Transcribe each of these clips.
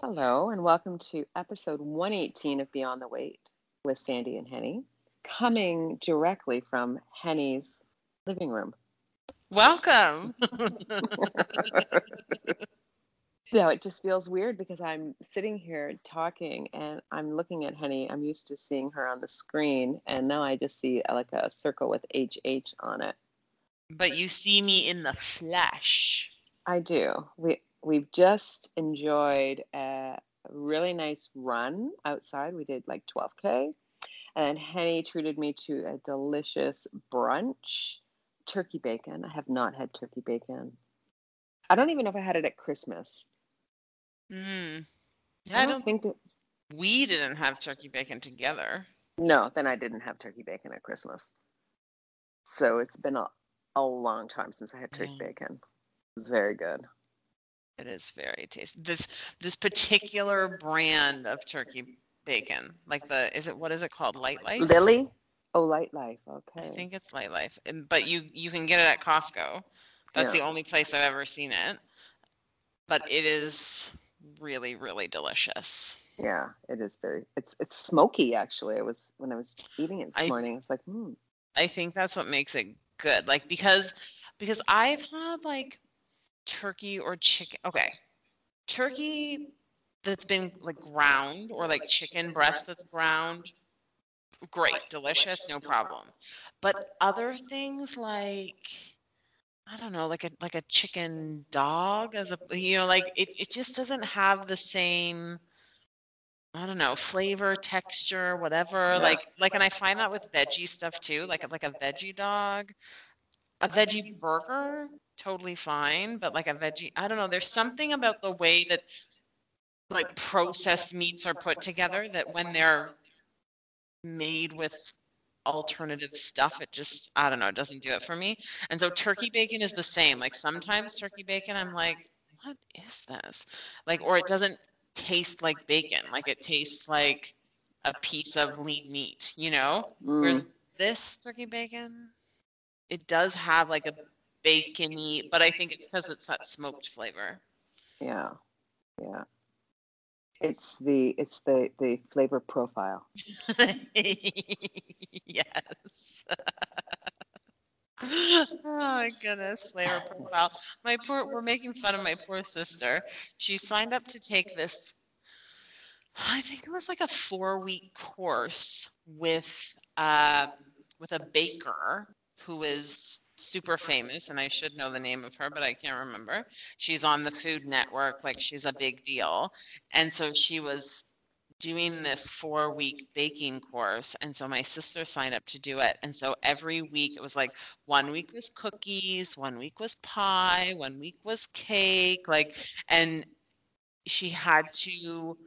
Hello, and welcome to episode 118 of Beyond the Weight with Sandy and Henny, coming directly from Henny's living room. Welcome. No, it just feels weird because I'm sitting here talking and I'm looking at Henny. I'm used to seeing her on the screen, and now I just see like a circle with HH on it. but you see me in the flesh. I do. We we've just enjoyed a really nice run outside. We did like 12k, and Henny treated me to a delicious brunch, turkey bacon. I have not had turkey bacon. I don't even know if I had it at Christmas. Mm. I I don't don't think that. we didn't have turkey bacon together. No, then I didn't have turkey bacon at Christmas. So it's been a, a long time since I had turkey Yeah. bacon. Very good. It is very tasty. This this particular brand of turkey bacon, like the is it what is it called? Light Life? Lily? Oh, Light Life. Okay. I think it's Light Life. But you you can get it at Costco. That's Yeah. the only place I've ever seen it. But it is really, really delicious. Yeah, it is very. It's it's smoky actually. I was when I was eating it this I- morning. It's like, hmm. I think that's what makes it good. Like because because I've had like turkey or chicken. Okay. Turkey that's been like ground or like chicken breast that's ground. Great, delicious, no problem. But other things like I don't know, like a like a chicken dog as a you know, like it, it just doesn't have the same I don't know, flavor, texture, whatever. Like like and I find that with veggie stuff too, like like a veggie dog. A veggie burger, totally fine, but like a veggie, I don't know, there's something about the way that like processed meats are put together that when they're made with alternative stuff, it just, I don't know, it doesn't do it for me. And so turkey bacon is the same. Like sometimes turkey bacon, I'm like, what is this? Like, or it doesn't taste like bacon. Like it tastes like a piece of lean meat, you know? Mm, Whereas this turkey bacon, it does have like a bacony, but I think it's because it's that smoked flavor. yeah, yeah. It's the it's the the flavor profile. yes. oh my goodness, flavor profile. My poor, we're making fun of my poor sister. She signed up to take this. I think it was like a four-week course with um, with a baker who is super famous, and I should know the name of her, but I can't remember. She's on the Food Network, like she's a big deal, and so she was doing this four week baking course. And so my sister signed up to do it. And so every week it was like one week was cookies, one week was pie, one week was cake. Like, and she had to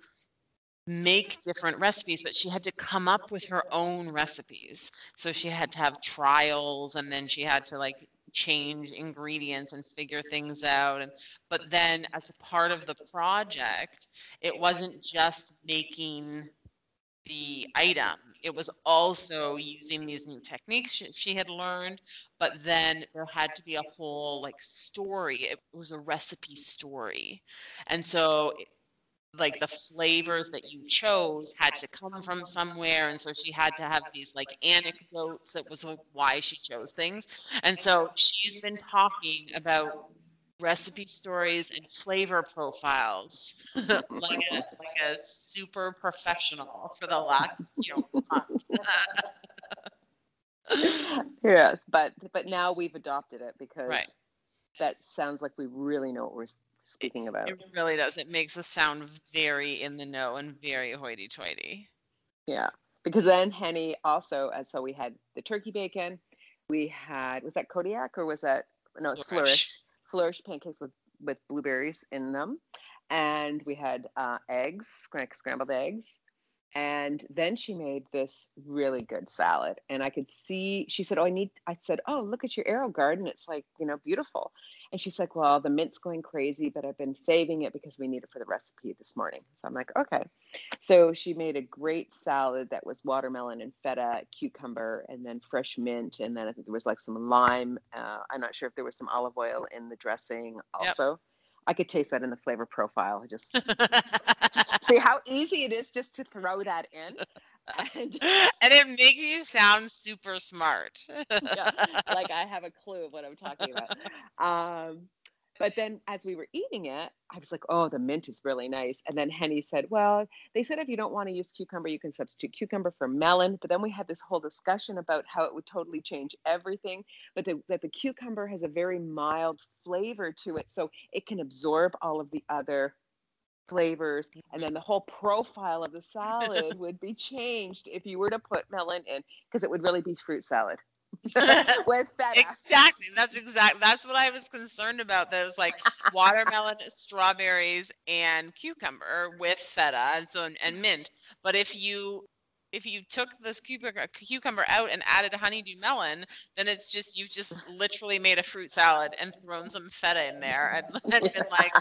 make different recipes, but she had to come up with her own recipes. So she had to have trials and then she had to like change ingredients and figure things out and but then as a part of the project it wasn't just making the item. It was also using these new techniques she, she had learned but then there had to be a whole like story. It was a recipe story. And so it- like the flavors that you chose had to come from somewhere and so she had to have these like anecdotes that was why she chose things and so she's been talking about recipe stories and flavor profiles like a like a super professional for the last you know month. yes, but but now we've adopted it because right that sounds like we really know what we're speaking about. it really does it makes us sound very in the know and very hoity-toity Yeah, because then Henny also, and so we had the turkey bacon. We had was that Kodiak or was that no? It's Flourish. Flourish. Flourish pancakes with with blueberries in them, and we had uh, eggs, scram- scrambled eggs, and then she made this really good salad. And I could see she said, "Oh, I need." I said, "Oh, look at your AeroGarden. It's like you know beautiful." And she's like, "Well, the mint's going crazy, but I've been saving it because we need it for the recipe this morning." So I'm like, "Okay." So she made a great salad that was watermelon and feta, cucumber, and then fresh mint, and then I think there was like some lime. Uh, I'm not sure if there was some olive oil in the dressing also. I could taste that in the flavor profile. I just see how easy it is just to throw that in. And, and it makes you sound super smart. yeah, like I have a clue of what I'm talking about. Um, but then as we were eating it, I was like, oh, the mint is really nice. And then Henny said, well, they said if you don't want to use cucumber, you can substitute cucumber for melon. But then we had this whole discussion about how it would totally change everything, but the, that the cucumber has a very mild flavor to it. So it can absorb all of the other flavors and then mm-hmm. the whole profile of the salad would be changed if you were to put melon in because it would really be fruit salad with feta. Exactly. That's exactly That's what I was concerned about. Those like watermelon, strawberries, and cucumber with feta and so and mint. But if you if you took this cucumber, uh, cucumber out and added a honeydew melon, then it's just you've just literally made a fruit salad and thrown some feta in there and, and been like,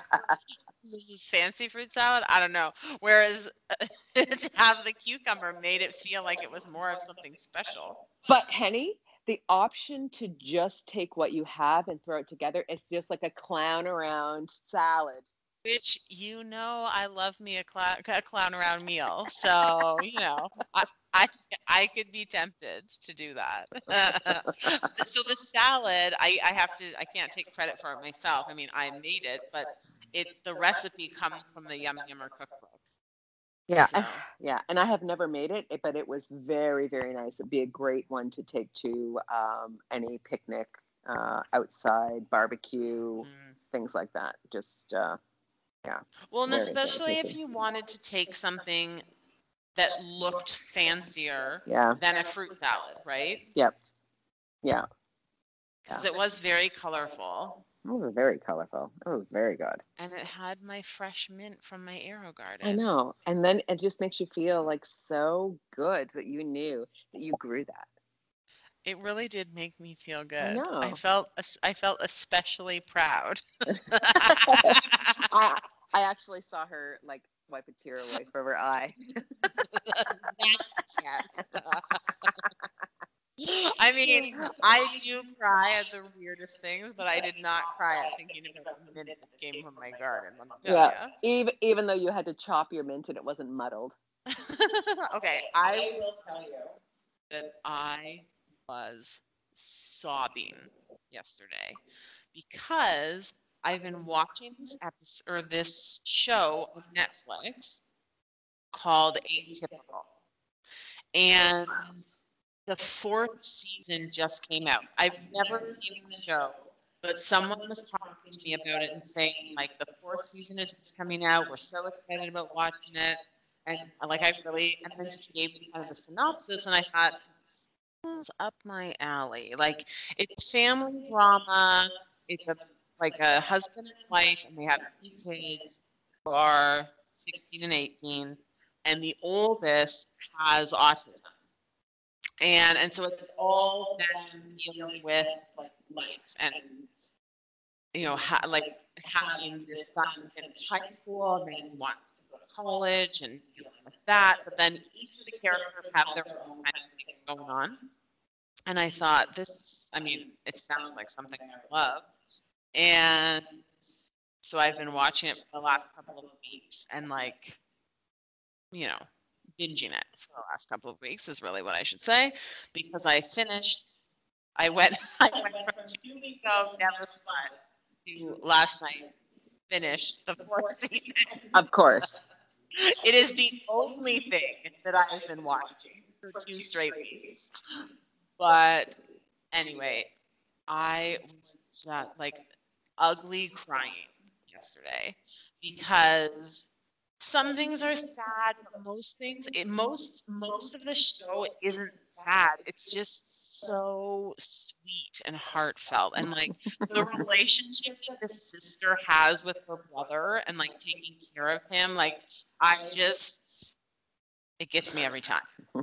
this is fancy fruit salad. I don't know. Whereas to have the cucumber made it feel like it was more of something special. But Henny, the option to just take what you have and throw it together is just like a clown around salad. Which you know, I love me a, cl- a clown around meal. So you know, I, I I could be tempted to do that. so the salad, I I have to, I can't take credit for it myself. I mean, I made it, but it the recipe comes from the Yum Yummer cookbook. Yeah, so. yeah, and I have never made it, but it was very, very nice. It'd be a great one to take to um, any picnic, uh, outside barbecue, mm. things like that. Just uh, yeah. Well, and especially if you wanted to take something that looked fancier yeah. than a fruit salad, right? Yep. Yeah. Because yeah. it was very colorful. It was very colorful. It was very good. And it had my fresh mint from my AeroGarden. I know. And then it just makes you feel like so good that you knew that you grew that. It really did make me feel good. I. I felt I felt especially proud. I, I actually saw her like wipe a tear away from her eye. That's yes. I mean, I do cry at the weirdest things, but I did not cry at thinking about the mint that came from my garden. Yeah, even even though you had to chop your mint and it wasn't muddled. okay, I will tell you that I was sobbing yesterday because I've been watching this episode or this show on Netflix called Atypical, and the fourth season just came out. I've never seen the show, but someone was talking to me about it and saying like the fourth season is just coming out. We're so excited about watching it, and like I really. And then she gave me kind of the synopsis, and I thought up my alley. Like it's family drama. It's a like a husband and wife, and they have two kids who are 16 and 18, and the oldest has autism. And and so it's all them dealing with like life and you know ha- like having this son in high school and then wants to go to college and dealing with that but then each of the characters have their own kind of things going on. And i thought this i mean it sounds like something i love and so i've been watching it for the last couple of weeks and like you know binging it for the last couple of weeks is really what I should say because I finished. I went. I went from two weeks ago never slept to last night finished the fourth season. Of course. it is the only thing that I've been watching for two straight weeks. But anyway, I was just like ugly crying yesterday because some things are sad, but most things, it, most most of the show isn't sad. It's just so sweet and heartfelt, and like the relationship that the sister has with her brother, and like taking care of him. Like I just, it gets me every time.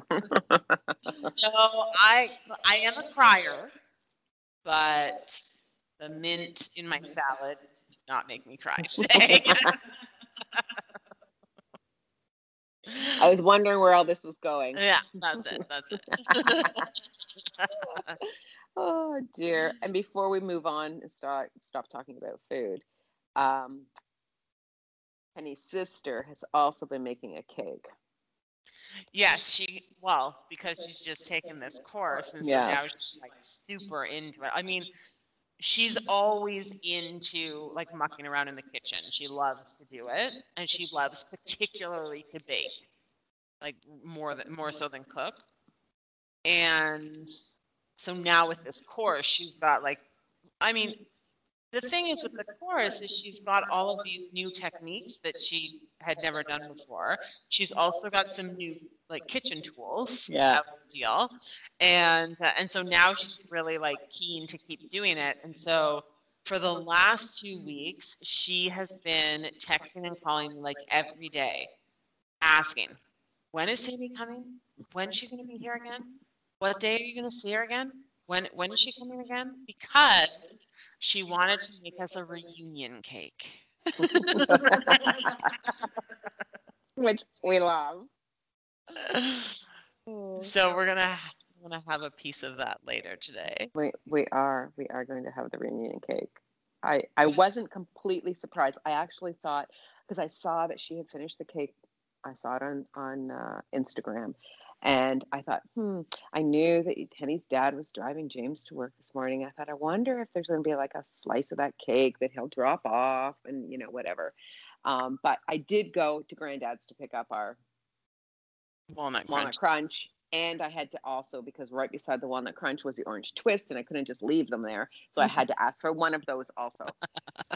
so I I am a crier, but the mint in my salad did not make me cry today. I was wondering where all this was going. Yeah, that's it. That's it. oh dear. And before we move on and start stop talking about food, um, Penny's sister has also been making a cake. Yes, she well because she's just taken this course, and so Yeah. now she's like super into it. I mean, she's always into like mucking around in the kitchen. She loves to do it, and she loves particularly to bake, like more than more so than cook. And so now with this course, she's got like, I mean, the thing is with the course is she's got all of these new techniques that she had never done before. She's also got some new like kitchen tools. Yeah. out of the Deal. And uh, and so now she's really like keen to keep doing it. And so for the last two weeks, she has been texting and calling me like every day, asking, when is Sandy coming? When is she going to be here again? What day are you going to see her again? When when is she coming again? Because she wanted to make us a reunion cake. Which we love. So we're gonna we're gonna have a piece of that later today. We we are we are going to have the reunion cake. I I wasn't completely surprised. I actually thought because I saw that she had finished the cake. I saw it on on uh, Instagram, and I thought, hmm. I knew that Penny's dad was driving James to work this morning. I thought, I wonder if there's going to be like a slice of that cake that he'll drop off, and you know whatever. Um, but I did go to Granddad's to pick up our Walnut walnut crunch. crunch and i had to also because right beside the walnut crunch was the orange twist and i couldn't just leave them there. So i had to ask for one of those also.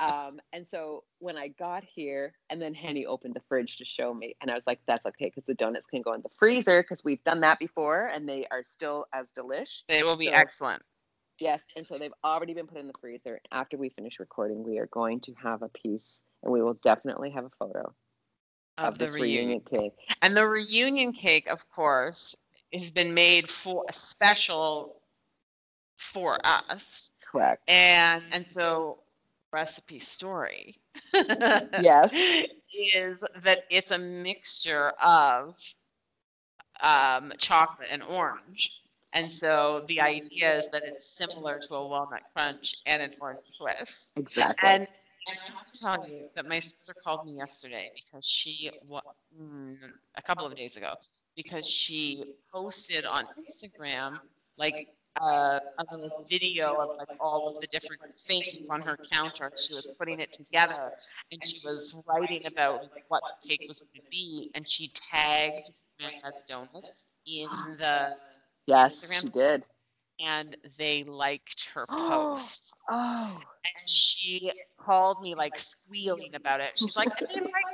Um, and so when i got here and then henny opened the fridge to show me and i was like that's okay because the donuts can go in the freezer because we've done that before and they are still as delish. They will be So- excellent. yes and so they've already been put in the freezer. After we finish recording we are going to have a piece and we will definitely have a photo of, Of the reunion. reunion. cake. And the reunion cake, of course, has been made for a special for us. correct And and so recipe story yes is that it's a mixture of um, chocolate and orange. And so the idea is that it's similar to a walnut crunch and an orange twist. exactly And I have to tell you that my sister called me yesterday because she, mm, a couple of days ago, because she posted on Instagram like uh, a video of like all of the different things on her counter. She was putting it together and she was writing about what the cake was going to be, and she tagged Grandpa's Donuts in the, Yes, Instagram. she did. and they liked her post. Oh, And she called me like squealing about it. She's like, I didn't like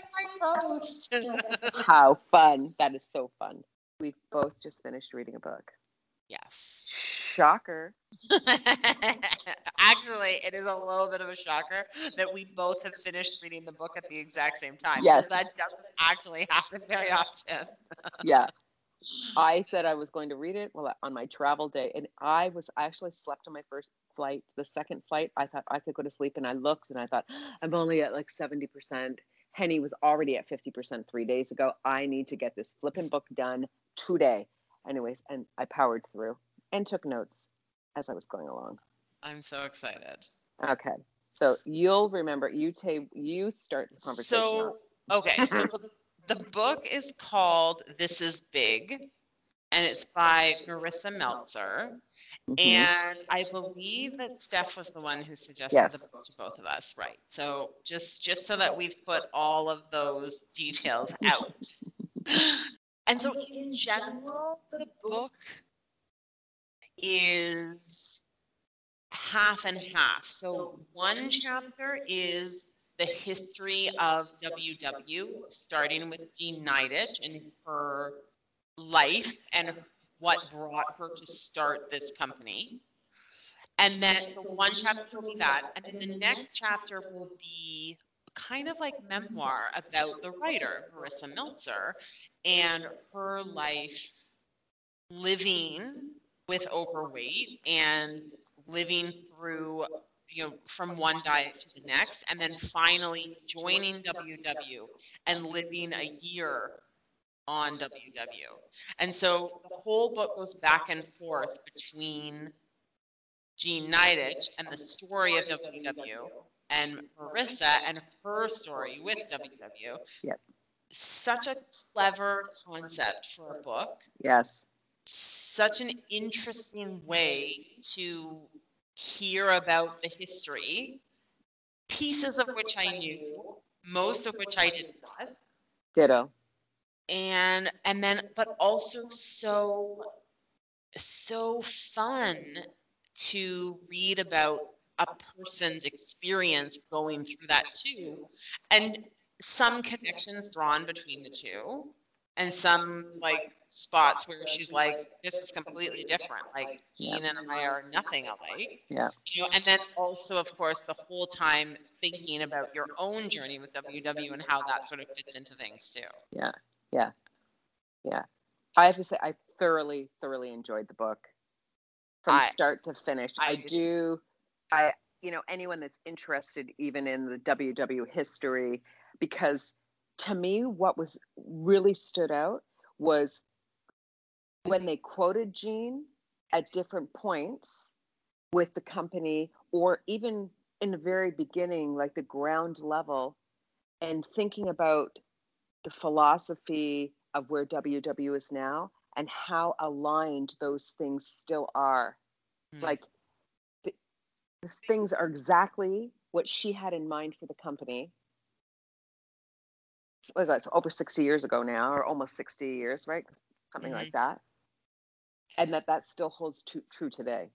my post. how fun. That is so fun. We've both just finished reading a book. yes. Shocker. Actually, it is a little bit of a shocker that we both have finished reading the book at the exact same time. Yes. That doesn't actually happen very often. Yeah. I said I was going to read it well on my travel day, and I was I actually slept on my first flight. The second flight, I thought I could go to sleep, and I looked and I thought I'm only at like seventy percent. Henny was already at fifty percent three days ago. I need to get this flipping book done today. Anyways, and I powered through and took notes as I was going along. I'm so excited. Okay. So you'll remember you take you start the conversation. So, okay, so the book is called This Is Big, and it's by Marissa Meltzer. Mhm. And I believe that Steph was the one who suggested Yes. the book to both of us, right? So just just so that we've put all of those details out. and so in general, the book is half and half. So one chapter is the history of WW, starting with Jean Nidetch and her life and what brought her to start this company. And then, so one chapter will be that. And then the next chapter will be kind of like memoir about the writer, Marissa Meltzer, and her life living with overweight and living through you know from one diet to the next and then finally joining WW and living a year on WW. And so the whole book goes back and forth between Jean Nidetch and the story of WW and Marissa and her story with WW. Yep. Such a clever concept for a book. Yes. Such an interesting way to hear about the history, pieces of which I knew, most of which I did not. Ditto. And and then but also so so fun to read about a person's experience going through that too. And some connections drawn between the two and some like spots where she's like, this is completely different. Like Yeah. And I are nothing alike. Yeah. You know, and then also, of course, the whole time thinking about your own journey with WW and how that sort of fits into things too. Yeah. Yeah. Yeah. I have to say, I thoroughly, thoroughly enjoyed the book from I- start to finish. I I, do. I, you know, anyone that's interested even in the WW history, because to me, what was really stood out was when they quoted Jean at different points with the company, or even in the very beginning, like the ground level, and thinking about the philosophy of where WW is now and how aligned those things still are. Mm. Like the, the things are exactly what she had in mind for the company. What is that? It's over 60 years ago now, or almost 60 years, right? Something like that. And that that still holds to, true today.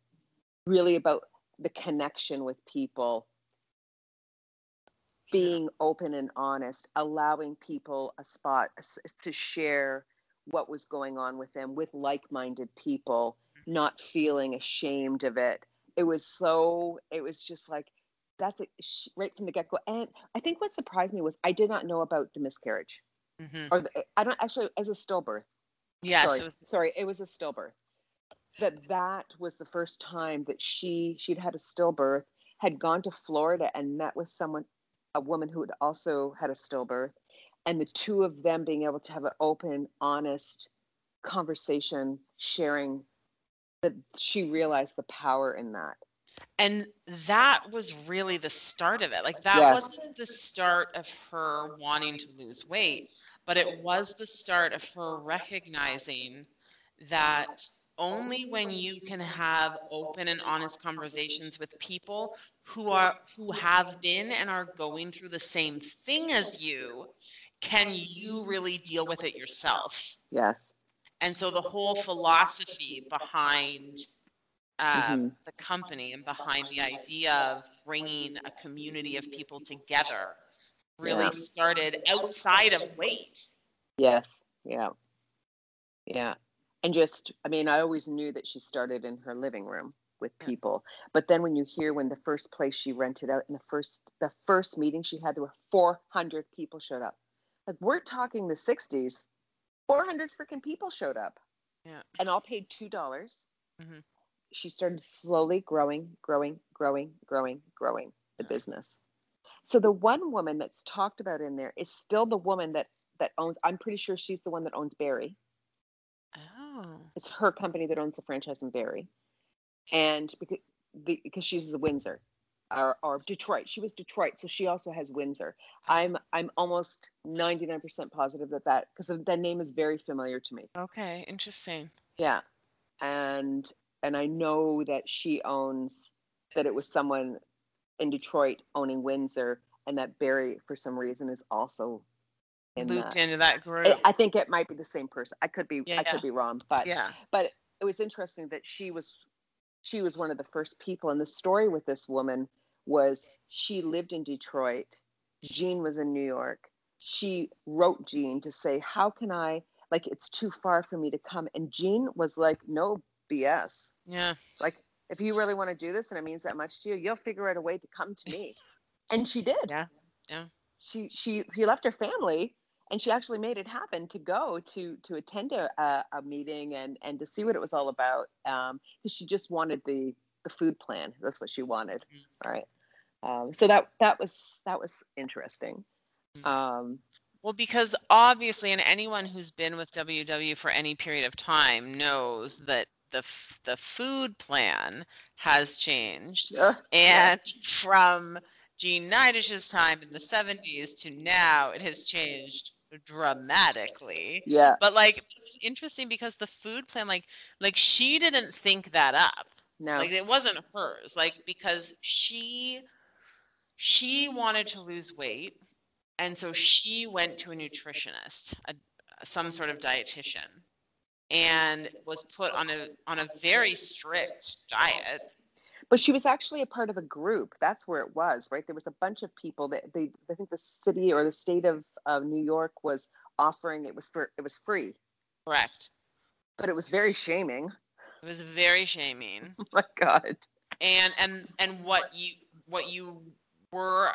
Really about the connection with people, being open and honest, allowing people a spot to share what was going on with them with like-minded people, not feeling ashamed of it. It was so. It was just like that's a, sh- right from the get-go. And I think what surprised me was I did not know about the miscarriage Mhm. or the, I don't actually as a stillbirth. Yes, sorry, it was, sorry, it was a stillbirth. That that was the first time that she she'd had a stillbirth, had gone to Florida and met with someone, a woman who had also had a stillbirth, and the two of them being able to have an open, honest conversation, sharing that she realized the power in that. and that was really the start of it. Like that Yes. wasn't the start of her wanting to lose weight, but it was the start of her recognizing that only when you can have open and honest conversations with people who are who have been and are going through the same thing as you can you really deal with it yourself Yes. and so the whole philosophy behind uh, Mhm. the company and behind the idea of bringing a community of people together really Yeah. started outside of weight. Yes. Yeah. Yeah. And just, I mean, I always knew that she started in her living room with people. But then when you hear when the first place she rented out in the first the first meeting she had, there were 400 people showed up. Like we're talking the 60s, 400 freaking people showed up. Yeah. And all paid two dollars. Mhm. She started slowly growing, growing, growing, growing, growing the business. So the one woman that's talked about in there is still the woman that that owns. I'm pretty sure she's the one that owns Barrie. It's her company that owns the franchise in Barrie, and because the, because she's the Windsor, or, or Detroit. She was Detroit, so she also has Windsor. I'm I'm almost 99% positive that that because that name is very familiar to me. Okay, interesting. Yeah, and and I know that she owns that it was someone in Detroit owning Windsor, and that Barrie for some reason is also in Looped that. into that group. I- I think it might be the same person. I could be I Yeah. could be wrong, but yeah. but it was interesting that she was she was one of the first people and the story with this woman was she lived in detroit jean was in new york she wrote jean to say how can i like it's too far for me to come and jean was like no bs Yeah. like if you really want to do this and it means that much to you you'll figure out a way to come to me and she did Yeah, yeah. she she she left her family and she actually made it happen to go to to attend a, a, meeting and and to see what it was all about um because she just wanted the the food plan. That's what she wanted Mm. right? Um so that that was that was interesting. Mm. um Well, because obviously, and anyone who's been with WW for any period of time knows that the f- the food plan has changed, uh, and from Jean Nidetch's time in the 70s to now, it has changed dramatically. Yeah. But like it's interesting because the food plan, like like she didn't think that up. No. Like it wasn't hers. Like because she she wanted to lose weight. And so she went to a nutritionist, a, some sort of dietitian, and was put on a on a very strict diet but she was actually a part of a group. That's where it was, right? There was a bunch of people that they, I think the city or the state of, of New York was offering. It was for, it was free. Correct. But it was very shaming. It was very shaming. Oh my God. And and and what you what you were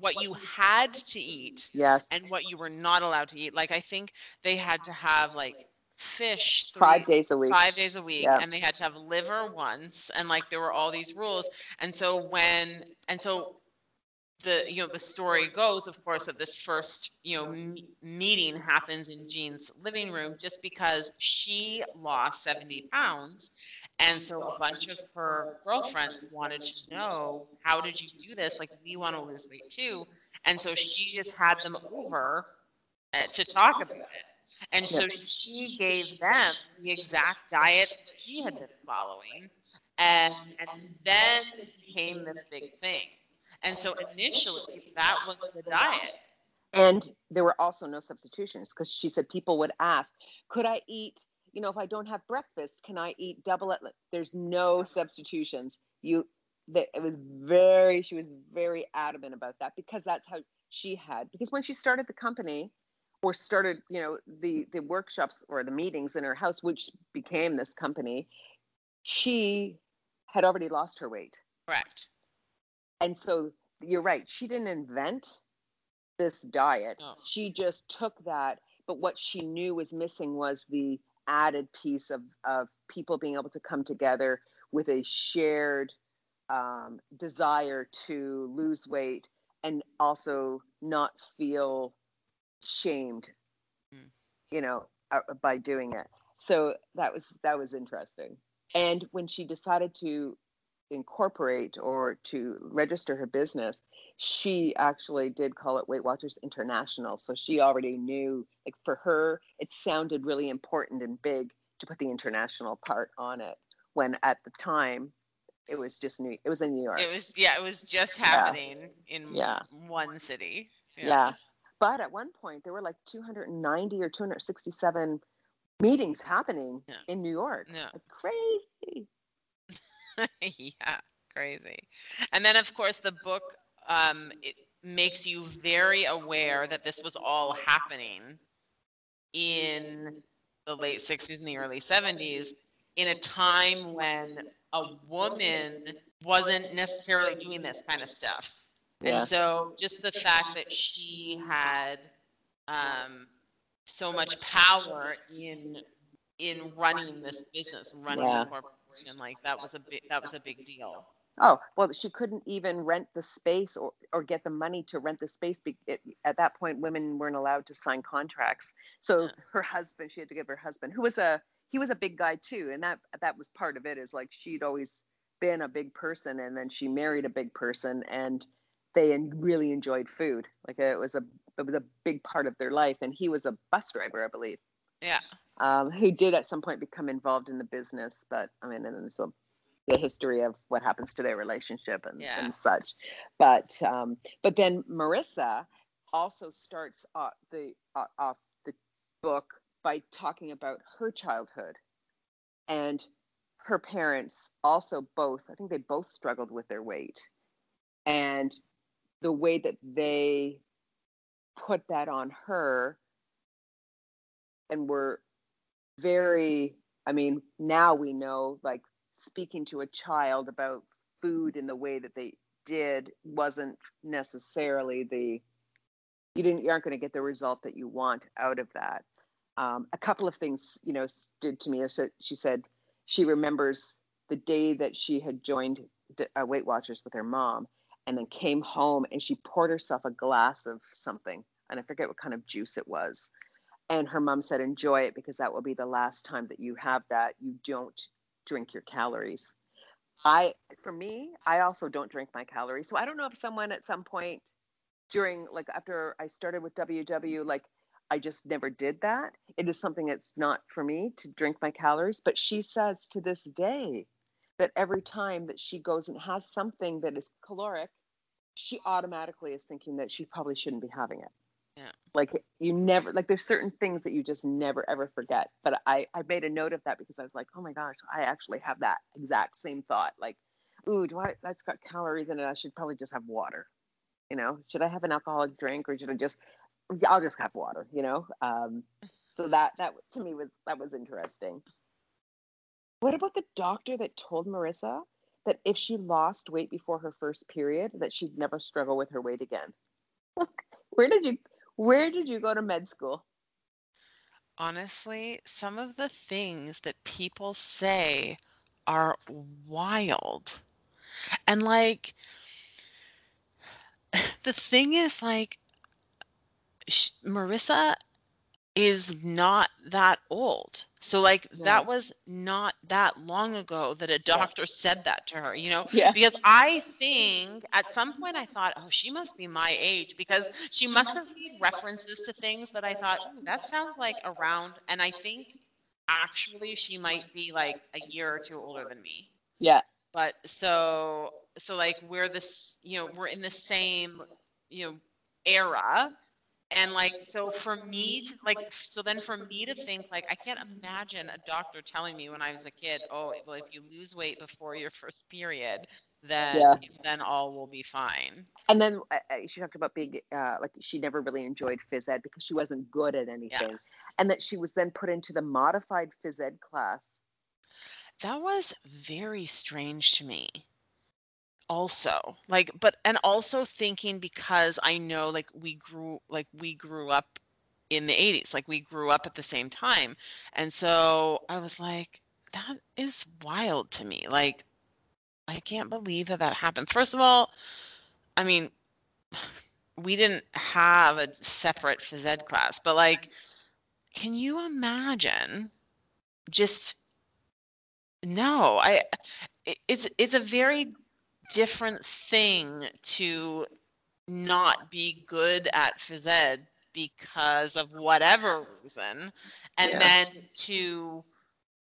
what you had to eat yes and what you were not allowed to eat like i think they had to have like fish three, five days a week. five days a week yeah. and they had to have liver once and like there were all these rules. And so when and so the you know the story goes of course that this first you know m- meeting happens in jean's living room just because she lost 70 pounds. And so a bunch of her girlfriends wanted to know how did you do this? Like we want to lose weight too. And so she just had them over uh, to talk about it and so she gave them the exact diet that she had been following. And, and then it became this big thing. And so initially, that was the diet. And there were also no substitutions because she said people would ask, could I eat, you know, if I don't have breakfast, can I eat double it? There's no substitutions. You, that it was very, she was very adamant about that because that's how she had, because when she started the company, or started you know the the workshops or the meetings in her house which became this company she had already lost her weight. Correct. And so you're right she didn't invent this diet. No. she just took that but what she knew was missing was the added piece of of people being able to come together with a shared um, desire to lose weight and also not feel shamed mm. you know uh, by doing it so that was that was interesting and when she decided to incorporate or to register her business she actually did call it weight watchers international so she already knew like for her it sounded really important and big to put the international part on it when at the time it was just new it was in new york it was yeah it was just happening yeah. in yeah. one city yeah. yeah. But at one point, there were like 290 or 267 meetings happening yeah. in New York. Yeah. Like crazy. yeah, crazy. And then, of course, the book um, it makes you very aware that this was all happening in the late 60s and the early 70s in a time when a woman wasn't necessarily doing this kind of stuff. Yeah. And so just the fact that she had um, so much power in in running this business, and running yeah. the corporation, like that was a big that was a big deal. Oh well, she couldn't even rent the space or, or get the money to rent the space. It, at that point, women weren't allowed to sign contracts. So yeah. her husband, she had to give her husband, who was a he was a big guy too, and that that was part of it. Is like she'd always been a big person, and then she married a big person, and they really enjoyed food. Like it was a it was a big part of their life. And he was a bus driver, I believe. Yeah. Um, who did at some point become involved in the business, but I mean, and there's a, the history of what happens to their relationship and, yeah. and such. But um, but then Marissa also starts off the uh, off the book by talking about her childhood and her parents also both i think they both struggled with their weight and the way that they put that on her and were very i mean now we know like speaking to a child about food in the way that they did wasn't necessarily the you didn't you aren't going to get the result that you want out of that. Um, a couple of things you know stood to me so she said she remembers the day that she had joined uh, weight watchers with her mom and then came home and she poured herself a glass of something and i forget what kind of juice it was and her mom said enjoy it because that will be the last time that you have that you don't drink your calories I, for me, I also don't drink my calories. So I don't know if someone at some point during, like after I started with WW, like I just never did that. It is something that's not for me to drink my calories. But she says to this day that every time that she goes and has something that is caloric, she automatically is thinking that she probably shouldn't be having it. Yeah. Like you never like there's certain things that you just never ever forget. But I I made a note of that because I was like, oh my gosh, I actually have that exact same thought. Like, ooh, do I that's got calories in it? I should probably just have water. You know, should I have an alcoholic drink or should I just I'll just have water, you know? Um so that that to me was that was interesting. What about the doctor that told Marissa that if she lost weight before her first period, that she'd never struggle with her weight again? Where did you where did you go to med school? Honestly, some of the things that people say are wild. And like, the thing is, like, Marissa is not that old. So like Yeah. that was not that long ago that a doctor said that to her, you know? Yeah. Because I think at some point I thought, oh, she must be my age because she must have made references to things that I thought, "Ooh, that sounds like around. And I think actually she might be like a year or two older than me. Yeah. But so, so like we're this, you know, we're in the same, you know, era and like so for me to like so then for me to think like i can't imagine a doctor telling me when i was a kid oh well if you lose weight before your first period then Yeah. then all will be fine And then uh, uh, she talked about being uh, like she never really enjoyed phys ed because she wasn't good at anything, and that she was then put into the modified phys ed class. that was very strange to me also like but and also thinking because i know like we grew like we grew up in the 80s like we grew up at the same time and so i was like that is wild to me like i can't believe that that happened. First of all i mean we didn't have a separate phys ed class but like can you imagine just no i it's it's a very different thing to not be good at phys ed because of whatever reason and Yeah. then to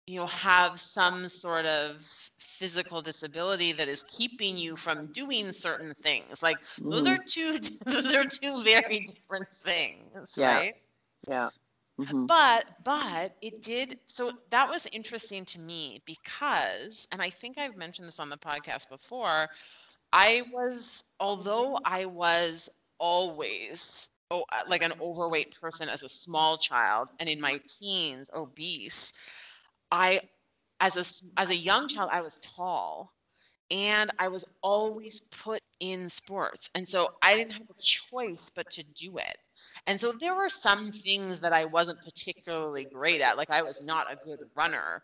you know have some sort of physical disability that is keeping you from doing certain things like those Mhm. are two those are two very different things Yeah. right yeah. Mhm. but but it did so that was interesting to me because and i think i've mentioned this on the podcast before i was although i was always oh, uh, like an overweight person as a small child and in my teens obese i as a as a young child i was tall and i was always put in sports and so i didn't have a choice but to do it and so there were some things that I wasn't particularly great at. Like I was not a good runner,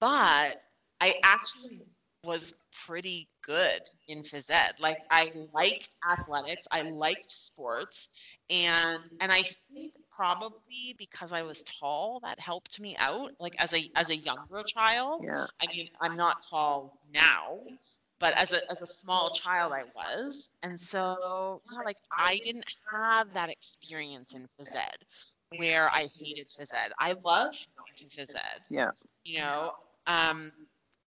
but I actually was pretty good in phys ed. Like I liked athletics, I liked sports, and and I think probably because I was tall, that helped me out. Like as a as a younger child, Yeah. I mean, I'm not tall now, but as a as a small child, I was, and so yeah, like I didn't have that experience in phys ed, where I hated phys ed. I loved going to phys ed. Yeah. You know, um,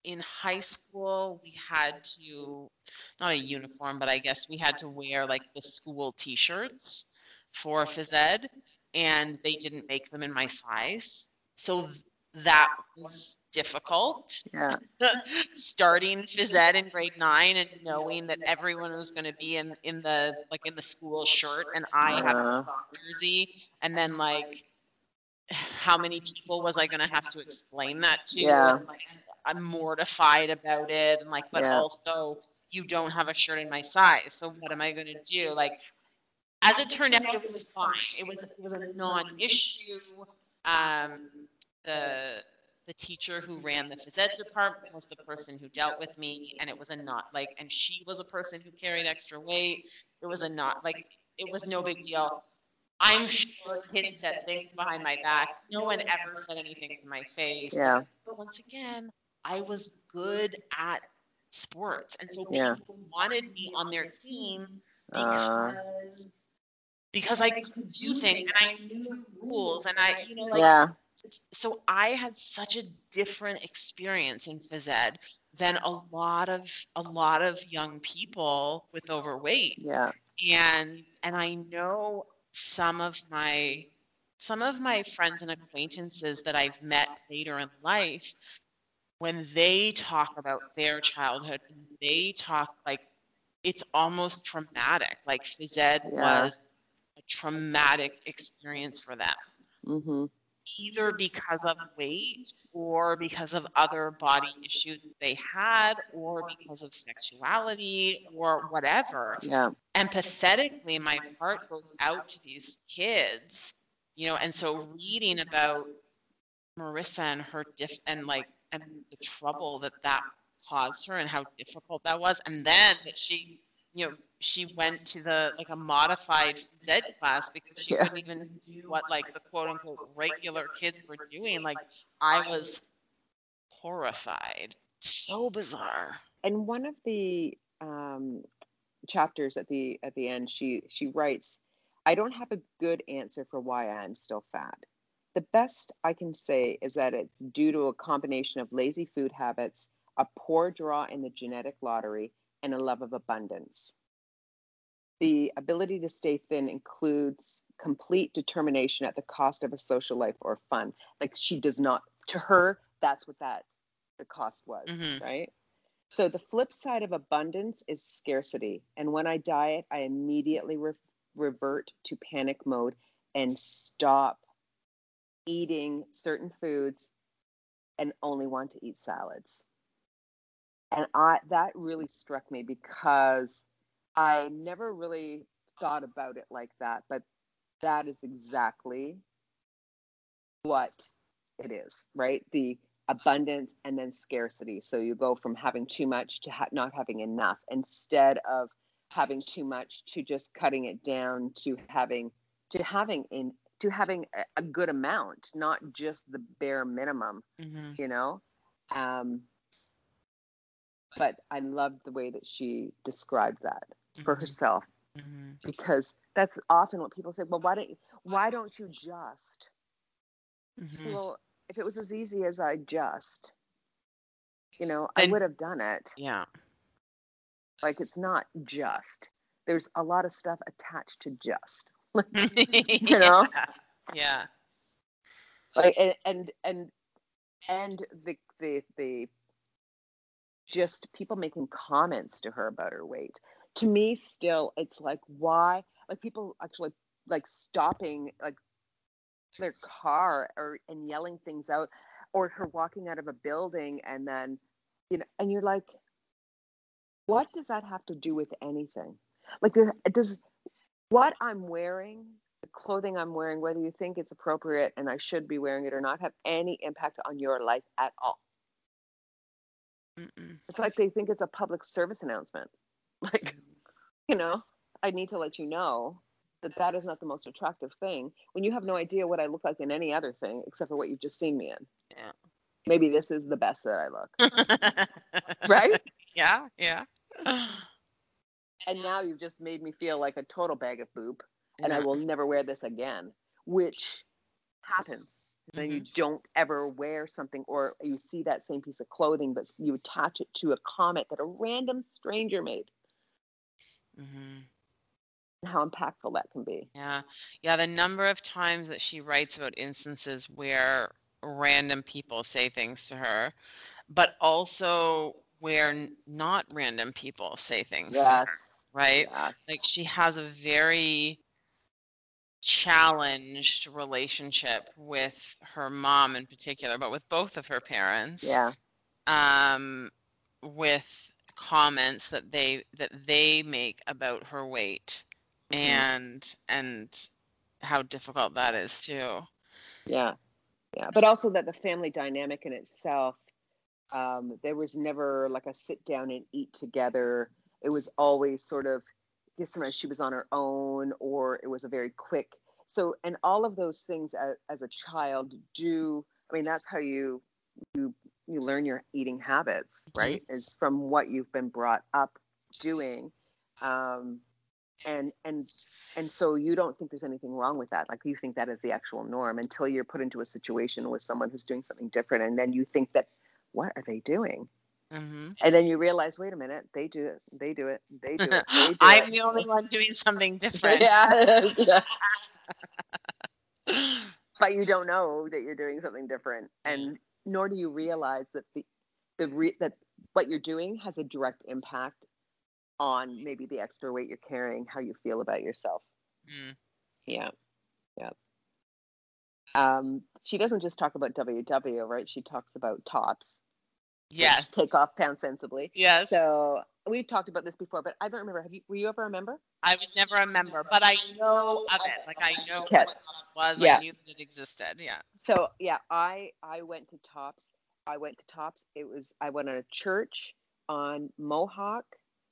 in high school we had to not a uniform, but I guess we had to wear like the school T-shirts for phys ed, and they didn't make them in my size, so that was difficult Yeah. starting phys ed in grade nine and knowing that everyone was going to be in in the like in the school shirt and I had a Uh-huh. jersey and then like how many people was I going to have to explain that to Yeah. like, I'm mortified about it and like but Yeah. also you don't have a shirt in my size so what am I going to do like as it turned out it was fine it was it was a non-issue um the the teacher who ran the phys ed department was the person who dealt with me and it was a not like and she was a person who carried extra weight it was a not like it was no big deal i'm sure kids said things behind my back no one ever said anything to my face Yeah. but once again i was good at sports. And so Yeah. people wanted me on their team Uh, because because I could do things and I knew rules and I, you know, like yeah. So I had such a different experience in phys ed than a lot of a lot of young people with overweight Yeah. and and I know some of my some of my friends and acquaintances that I've met later in life when they talk about their childhood they talk like it's almost traumatic like phys ed Yeah. was a traumatic experience for them Mm-hmm. Either because of weight or because of other body issues they had or because of sexuality or whatever Yeah. empathetically my heart goes out to these kids you know and so reading about marisa and her diff and like and the trouble that that caused her and how difficult that was and then that she you know she went to the like a modified Z class because she Yeah. couldn't even do what like the quote unquote regular kids were doing like i was horrified so bizarre And one of the um, chapters at the at the end, she she writes, "I don't have a good answer for why I am still fat. The best I can say is that it's due to a combination of lazy food habits, a poor draw in the genetic lottery, and a love of abundance. The ability to stay thin includes complete determination at the cost of a social life or fun. Like she does not. To her, that's what that the cost was, Mhm. right? So the flip side of abundance is scarcity. And when I diet, I immediately re- revert to panic mode and stop eating certain foods and only want to eat salads. And I that really struck me because I never really thought about it like that, but that is exactly what it is, right? The abundance and then scarcity. So you go from having too much to ha- not having enough instead of having too much to just cutting it down to having to having in to having a, a good amount, not just the bare minimum, mm-hmm. you know. Um, but I loved the way that she described that for herself mm-hmm. because that's often what people say. Well, why don't you, why don't you just? Mm-hmm. Well, if it was as easy as I just, you know, I would have done it. yeah Like it's not just. There's a lot of stuff attached to just. you know? yeah Like and and and, and the the the just people making comments to her about her weight. To me, still, it's like why? Like people actually like stopping like their car or and yelling things out, or her walking out of a building and then you know, and you're like, what does that have to do with anything? Like, does, what I'm wearing, the clothing I'm wearing, whether you think it's appropriate and I should be wearing it or not, have any impact on your life at all? Mm-mm. It's like they think it's a public service announcement. Like, mm. you know, I need to let you know that that is not the most attractive thing when you have no idea what I look like in any other thing except for what you've just seen me in. Yeah. Maybe this is the best that I look, right? yeah yeah And now you've just made me feel like a total bag of poop, and I will never wear this again, which happens. Then you don't ever wear something, or you see that same piece of clothing, but you attach it to a comment that a random stranger made. hmm And how impactful that can be. Yeah. Yeah. The number of times that she writes about instances where random people say things to her, but also where not random people say things to her, right? Like she has a very challenged relationship with her mom in particular, but with both of her parents. Yeah. Um, with comments that they that they make about her weight Mhm. and and how difficult that is too. Yeah. Yeah. But also that the family dynamic in itself, um, there was never like a sit down and eat together. It was always sort of, guess sometimes she was on her own or it was a very quick. So, and all of those things as, as a child do, I mean, that's how you, you you learn your eating habits, right? Is from what you've been brought up doing. Um, and and and so you don't think there's anything wrong with that like you think that is the actual norm until you're put into a situation with someone who's doing something different and then you think that what are they doing hmm and then you realize wait a minute they do it they do it they do it they do I'm it. the only one doing something different. yeah, yeah. but you don't know that you're doing something different and nor do you realize that the the re- that what you're doing has a direct impact on maybe the extra weight you're carrying how you feel about yourself Mm. yeah yeah um she doesn't just talk about ww right she talks about tops Yes. take off pound sensibly Yes. so we've talked about this before but i don't remember have you were you ever a member I was never a member, but I know of it. Like I know Okay. what Tops was. Yeah. I knew that it existed. Yeah. so yeah i i went to tops i went to tops it was i went on a church on mohawk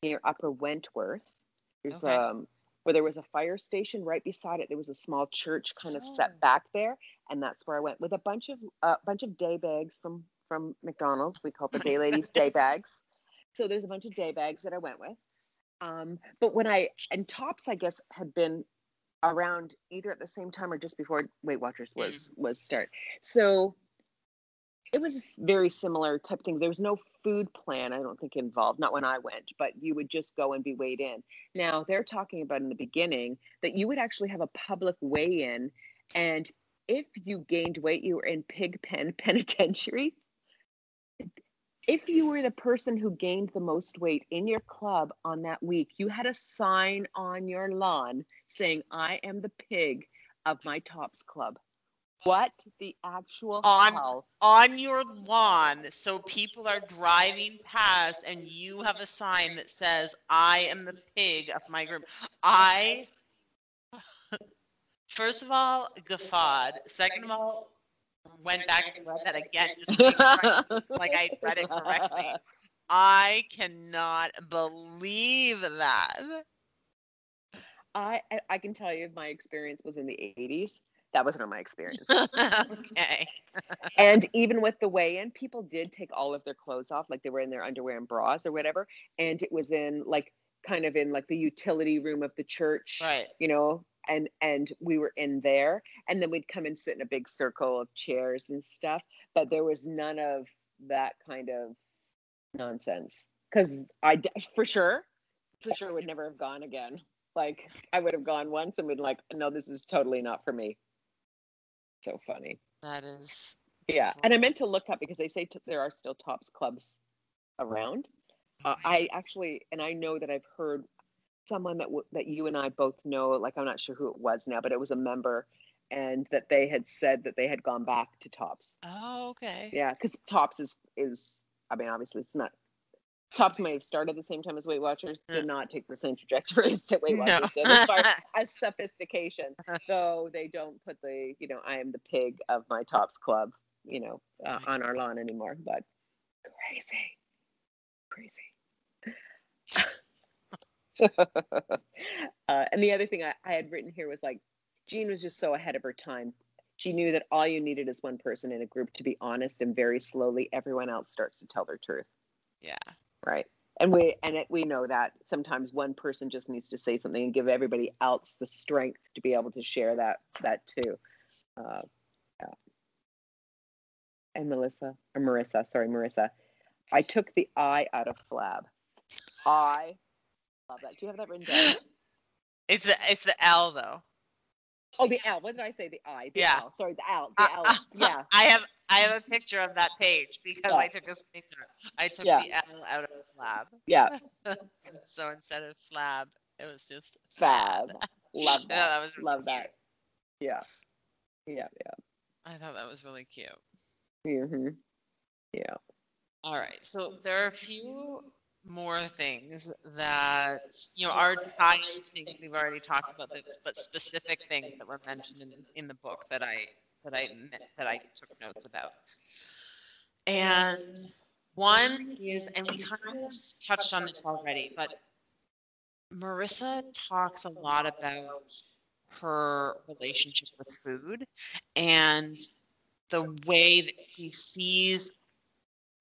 near upper wentworth there's Okay. um where there was a fire station right beside it there was a small church kind of Oh. set back there and that's where i went with a bunch of a bunch of day bags from from mcdonald's we call the day ladies day bags so there's a bunch of day bags that i went with um but when i and tops i guess had been around either at the same time or just before Weight Watchers was was start. So it was a very similar type thing. There was no food plan, I don't think, involved, not when I went, but you would just go and be weighed in. Now they're talking about in the beginning that you would actually have a public weigh in, and if you gained weight, you were in pig pen penitentiary. If you were the person who gained the most weight in your club on that week, you had a sign on your lawn saying, I am the pig of my tops club. What the actual On- hell? On your lawn, so people are driving past, and you have a sign that says, "I am the pig of my group." I, first of all, guffawed. Second of all, went back and read that again just to make sure I like I read it correctly. I cannot believe that. I I- I can tell you my experience was in the 80s. That wasn't my experience. okay. and even with the weigh-in, people did take all of their clothes off, like they were in their underwear and bras or whatever. And it was in like kind of in like the utility room of the church. Right. you know and and we were in there and then we'd come and sit in a big circle of chairs and stuff but there was none of that kind of nonsense because i d- for sure for sure would never have gone again. Like i would have gone once and been like no this is totally not for me. So funny. That is. yeah and i meant to look up because they say t- there are still tops clubs around. Uh, I actually, and I know that I've heard someone that w- that you and I both know. Like I'm not sure who it was now, but it was a member, and that they had said that they had gone back to Tops. Oh, okay. Yeah, because Tops is is. I mean, obviously, it's not. Tops may have started at the same time as Weight Watchers. Did not take the same trajectory as Weight No. Watchers did as far as sophistication. Though they don't put the, you know, I am the pig of my Tops club, you know, uh, on our lawn anymore. But crazy, crazy. uh, and the other thing I, I had written here was like, Jean was just so ahead of her time. She knew that all you needed is one person in a group to be honest, and very slowly everyone else starts to tell their truth, Yeah. right? And we and it, we know that sometimes one person just needs to say something and give everybody else the strength to be able to share that that too. Uh, yeah. And Melissa or Marisa, sorry, Marisa, I took the I out of flab. I love that. Do you have that written down? It's the it's the L though. Oh, the L. What did I say? The I. The Yeah. L. Sorry, the L. Uh, The L. Yeah. I have I have a picture of that page because Yeah. I took a screenshot. I took Yeah. the L out of slab. Yeah. so instead of slab, it was just Fab. Love that. that was really Love cute. that. Yeah. Yeah. Yeah. I thought that was really cute. Hmm Yeah. All right. So there are a few more things that you know are tied to things we've already talked about this, but specific things that were mentioned in, in the book that I that I that I took notes about. And one is, and we kind of touched on this already, but Marisa talks a lot about her relationship with food and the way that she sees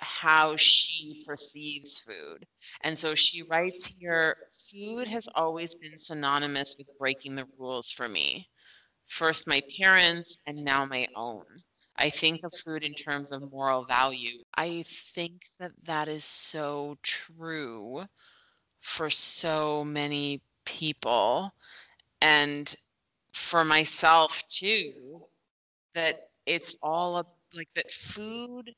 how she perceives food. And so she writes here food has always been synonymous with breaking the rules for me. First, my parents, and now my own. I think of food in terms of moral value. I think that that is so true for so many people. And for myself too, that it's all a, like that food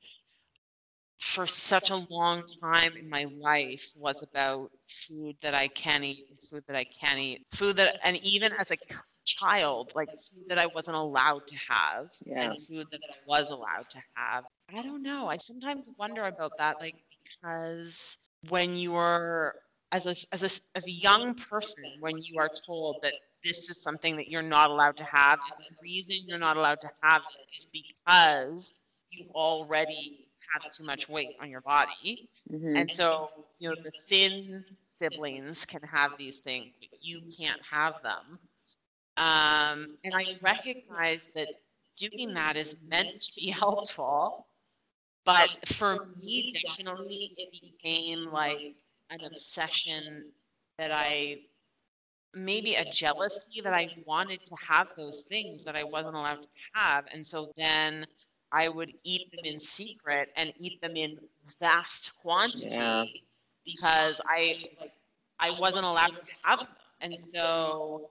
for such a long time in my life was about food that I can eat, food that I can't eat, food that, and even as a child, like food that I wasn't allowed to have, Yeah. and food that I was allowed to have. I don't know. I sometimes wonder about that, like because when you're as a as a as a young person, when you are told that this is something that you're not allowed to have, and the reason you're not allowed to have it is because you already have too much weight on your body. Mhm. And so, you know, the thin siblings can have these things, but you can't have them. Um, and I recognize that doing that is meant to be helpful. But for me, definitely, it became like an obsession that I maybe a jealousy that I wanted to have those things that I wasn't allowed to have. And so then I would eat them in secret and eat them in vast quantity Yeah. because I like I wasn't allowed to have them. And so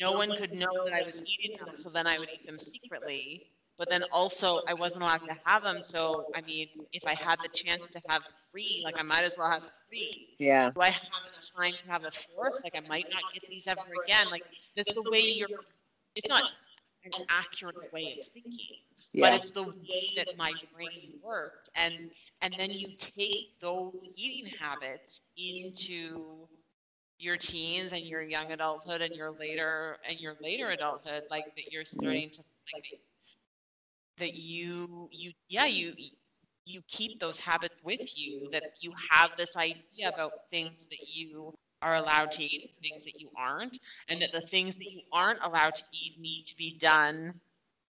no one could know that I was eating them. So then I would eat them secretly. But then also I wasn't allowed to have them. So I mean, if I had the chance to have three, like I might as well have three Yeah. do I have time to have a fourth? Like I might not get these ever again. Like that's the way you're. It's not an accurate way of thinking, but it's the way that my brain worked, and and then you take those eating habits into your teens and your young adulthood and your later and your later adulthood like that you're mm-hmm. starting to like that you you yeah you you keep those habits with you that you have this idea about things that you are allowed to eat and things that you aren't and that the things that you aren't allowed to eat need to be done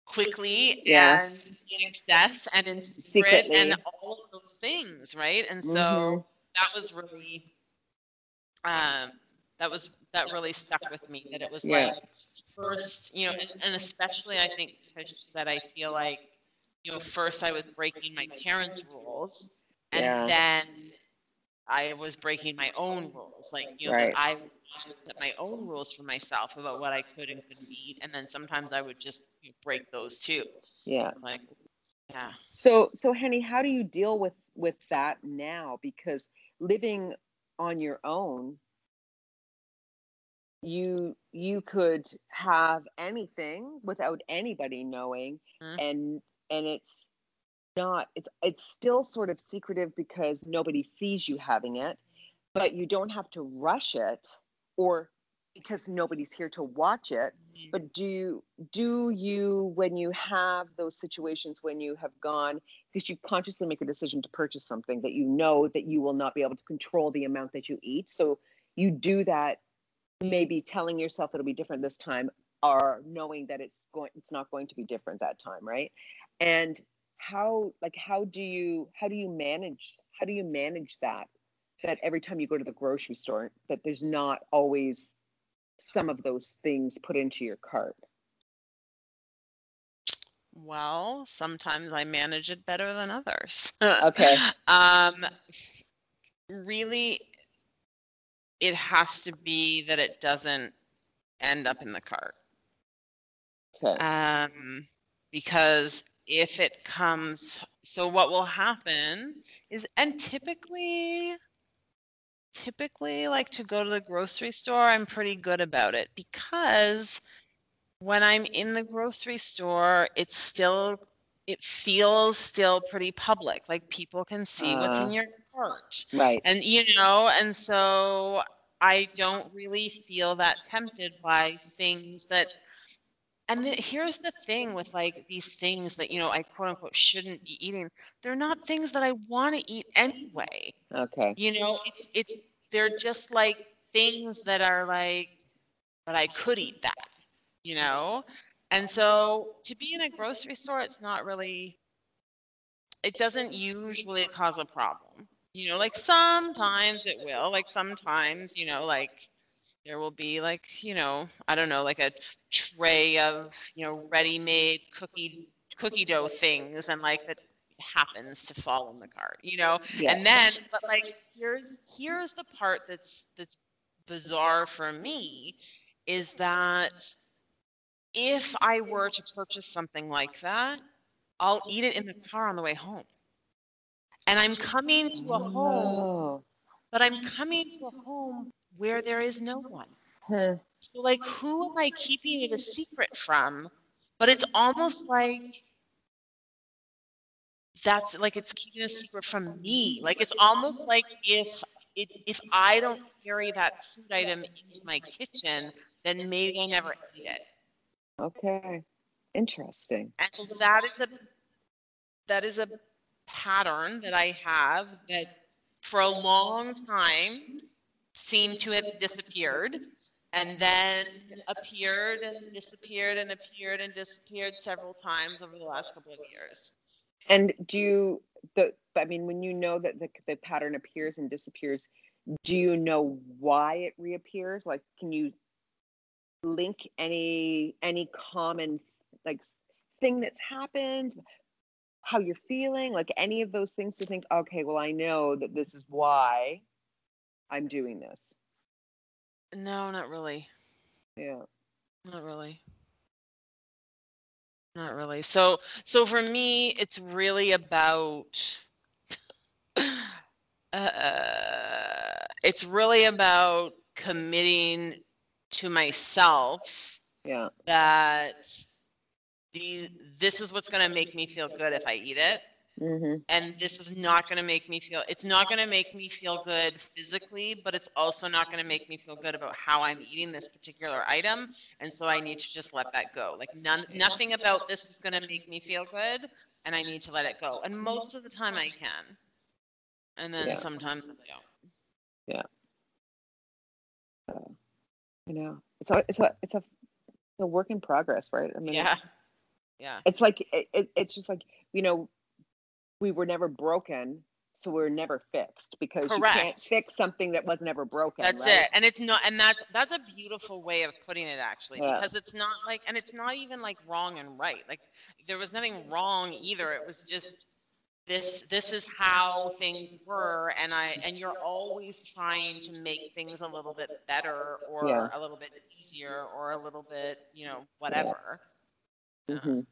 quickly Yes. and in excess and in secret Secretly. and all of those things right and so Mhm. that was really um that was that really stuck with me that it was Yeah. like first you know and, and especially i think because she said i feel like you know first i was breaking my parents rules and Yeah. then i was breaking my own rules like you know Right. that i set my own rules for myself about what i could and couldn't eat and then sometimes i would just you know, break those too Yeah. like yeah So so Henny, how do you deal with with that now? Because living on your own, you you could have anything without anybody knowing, Mhm. and and it's not it's it's still sort of secretive because nobody sees you having it, but you don't have to rush it or because nobody's here to watch it. Mhm. but do do you when you have those situations when you have gone because you consciously make a decision to purchase something that you know that you will not be able to control the amount that you eat. So you do that maybe telling yourself it'll be different this time or knowing that it's going it's not going to be different that time right? And how like how do you how do you manage how do you manage that that every time you go to the grocery store that there's not always some of those things put into your cart? Well sometimes i manage it better than others. Okay. um really it has to be that it doesn't end up in the cart. Okay. Um, because if it comes so what will happen is and typically typically like to go to the grocery store i'm pretty good about it because when i'm in the grocery store it's still it feels still pretty public. Like people can see what's in Uh. your cart. Right. And you know and so i don't really feel that tempted by things that and the, here's the thing with like these things that you know i quote unquote shouldn't be eating they're not things that i want to eat anyway okay you know it's it's they're just like things that are like but i could eat that you know and so to be in a grocery store it's not really it doesn't usually cause a problem. You know, like sometimes it will. Like sometimes, you know, like there will be like, you know, I don't know, like a tray of, you know, ready-made cookie cookie dough things and like that happens to fall in the cart, you know? Yeah. And then but like here's here's the part that's that's bizarre for me is that if I were to purchase something like that, I'll eat it in the car on the way home. And I'm coming to a home, Oh. but I'm coming to a home where there is no one. So, like, who am I keeping it a secret from? But it's almost like that's like it's keeping a secret from me. Like, it's almost like if it, if I don't carry that food item into my kitchen, then maybe I never eat it. Okay. Interesting. And so that is a that is a pattern that I have that for a long time seemed to have disappeared and then appeared and disappeared and appeared and disappeared several times over the last couple of years. And do you the I mean when you know that the the pattern appears and disappears, do you know why it reappears? Like can you link any any common like thing that's happened, how you're feeling, like any of those things to think, okay, well I know that this is why I'm doing this. No, not really. Yeah. Not really. Not really. So so for me it's really about uh, it's really about committing to myself Yeah. that the this is what's going to make me feel good if I eat it hmm and this is not going to make me feel it's not going to make me feel good physically but it's also not going to make me feel good about how i'm eating this particular item. And so i need to just let that go. Like none nothing about this is going to make me feel good and i need to let it go. And most of the time i can. And then Yeah. sometimes i don't. Yeah. So, you know, it's a it's a it's a, it's a work in progress, right? I mean, yeah. Yeah. it's like it, it, it's just like you know we were never broken so we're never fixed because you can't fix something that was never broken that's right? it and it's not and that's that's a beautiful way of putting it actually Yeah. because it's not like and it's not even like wrong and right like there was nothing wrong either it was just this this is how things were and i and you're always trying to make things a little bit better or Yeah. a little bit easier or a little bit you know whatever Yeah. Mhm.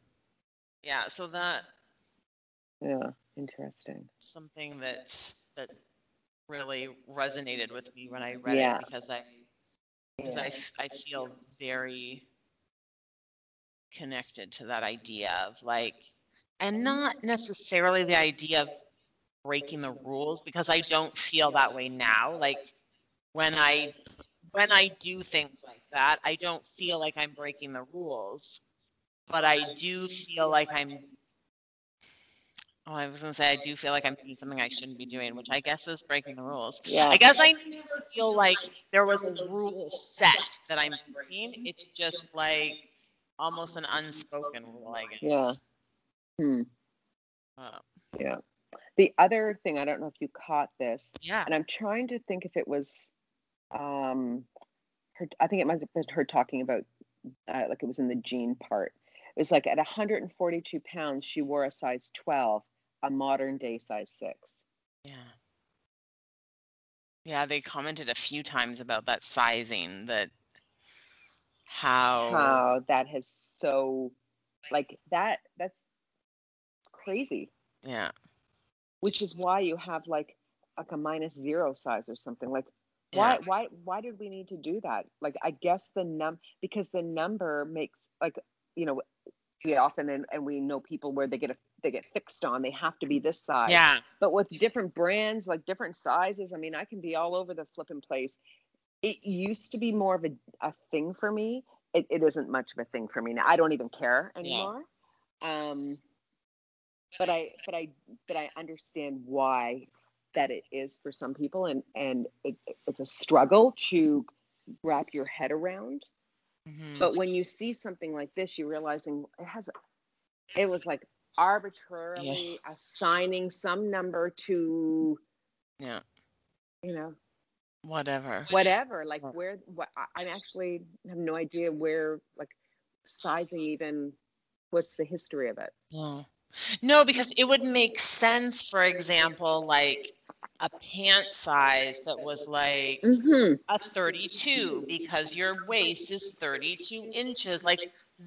yeah so that yeah interesting something that that really resonated with me when i read Yeah. it because i because yeah. I feel very connected to that idea of like and not necessarily the idea of breaking the rules because i don't feel that way now like when i when i do things like that i don't feel like i'm breaking the rules but i do feel like i'm oh i was going to say i do feel like i'm doing something i shouldn't be doing which i guess is breaking the rules yeah I guess I never feel like there was a rule set that I'm breaking. It's just like almost an unspoken rule, I guess. Yeah. Hmm. Uh, yeah the other thing i don't know if you caught this yeah. and i'm trying to think if it was um her i think it must have been her talking about uh, like it was in the jean part it was like at 142 pounds she wore a size 12 a modern day size 6 Yeah. Yeah, they commented a few times about that sizing that how, how that has so like that that's crazy yeah. which is why you have like like a minus zero size or something like why Yeah. why why did we need to do that like i guess the num because the number makes like you know we often and, and we know people where they get a they get fixed on they have to be this size Yeah. but with different brands like different sizes i mean i can be all over the flipping place it used to be more of a, a thing for me it, it isn't much of a thing for me now i don't even care Yeah. anymore um but i but i but i understand why that it is for some people and and it, it's a struggle to wrap your head around Mhm. but when you see something like this you're realizing it has a, it was like arbitrarily assigning some number to Yeah. you know Whatever. whatever like where what I, I actually have no idea where like sizing even what's the history of it No. No, because it would make sense, for example, like a pant size that was like mm-hmm. a 32 because your waist is 32 inches. Like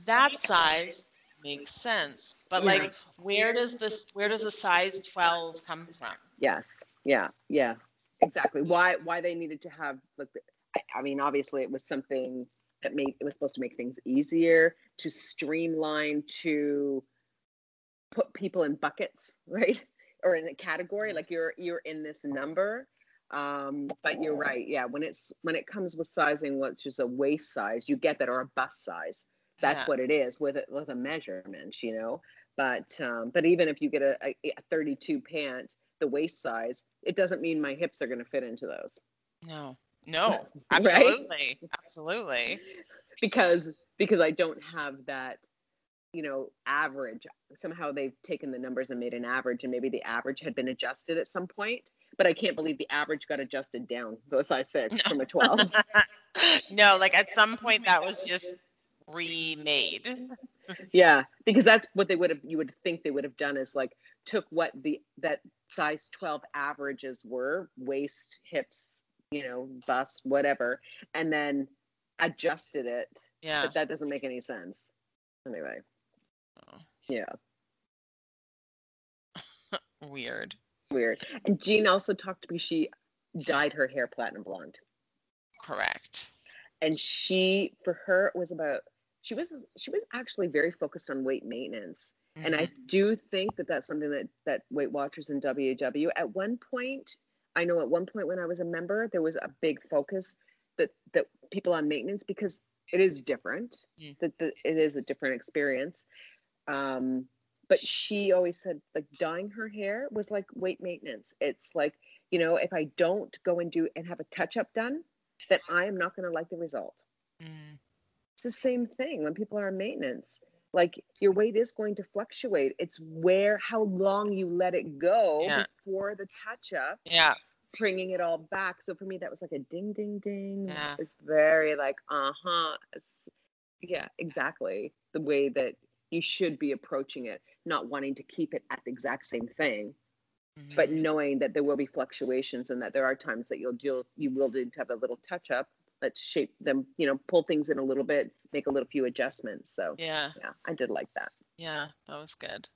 that size makes sense. But Yeah. like where does this where does a size 12 come from? yes yeah yeah exactly why why they needed to have like the, I, I mean obviously it was something that made it was supposed to make things easier to streamline to put people in buckets right or in a category like you're you're in this number um but you're right yeah when it's when it comes with sizing which is a waist size you get that or a bust size that's Yeah. what it is with it with a measurement you know but um but even if you get a, a, a 32 pant the waist size it doesn't mean my hips are going to fit into those No. No. Right? Absolutely. Absolutely. because because I don't have that you know average somehow they've taken the numbers and made an average and maybe the average had been adjusted at some point but I can't believe the average got adjusted down to a size 6 from a 12 no, like at some point that was just remade. yeah because that's what they would have you would think they would have done is like took what the that size 12 averages were waist hips you know bust whatever and then adjusted it Yeah. but that doesn't make any sense anyway Oh. yeah Weird. weird and jean also talked to me she dyed her hair platinum blonde Correct. and she for her it was about she was she was actually very focused on weight maintenance and i Mhm. do think that that's something that that weight watchers and ww at one point i know at one point when i was a member there was a big focus that that people on maintenance because it is different Mm. that the, it is a different experience um but she always said like dyeing her hair was like weight maintenance it's like you know if i don't go and do and have a touch up done then i am not going to like the result Mm. It's the same thing when people are on maintenance like your weight is going to fluctuate it's where how long you let it go Yeah. before the touch up Yeah. bringing it all back so for me that was like a ding ding ding Yeah. it's very like uh-huh it's, yeah exactly the way that you should be approaching it not wanting to keep it at the exact same thing but Mhm. knowing that there will be fluctuations and that there are times that you'll do you will do to have a little touch up let's shape them you know pull things in a little bit make a little few adjustments so yeah. yeah i did like that Yeah, that was good.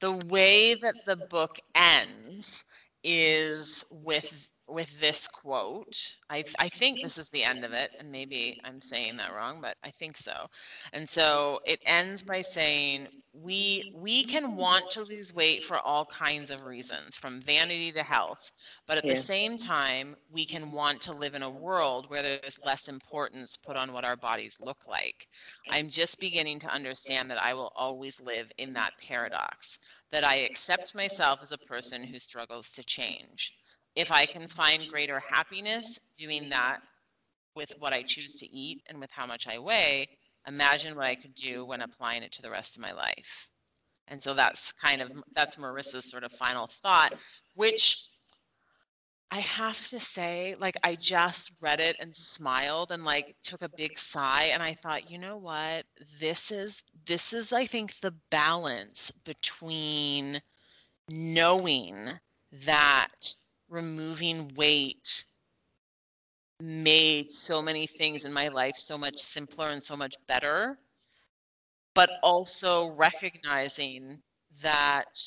The way that the book ends is with with this quote. I I think this is the end of it, and maybe I'm saying that wrong, but I think so. And so it ends by saying we we can want to lose weight for all kinds of reasons, from vanity to health, but at Yeah. the same time, we can want to live in a world where there's less importance put on what our bodies look like. I'm just beginning to understand that I will always live in that paradox, that I accept myself as a person who struggles to change. If I can find greater happiness doing that with what I choose to eat and with how much I weigh, imagine what I could do when applying it to the rest of my life. And so that's kind of that's Marisa's sort of final thought, which I have to say, like, I just read it and smiled and like took a big sigh. And I thought, you know what? This is, this is, I think, the balance between knowing that removing weight made so many things in my life so much simpler and so much better, but also recognizing that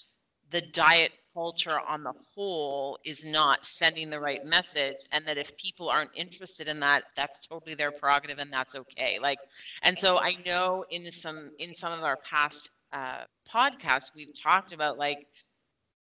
the diet culture on the whole is not sending the right message and that if people aren't interested in that that's totally their prerogative and that's okay. Like and so i know in some in some of our past uh, podcasts we've talked about like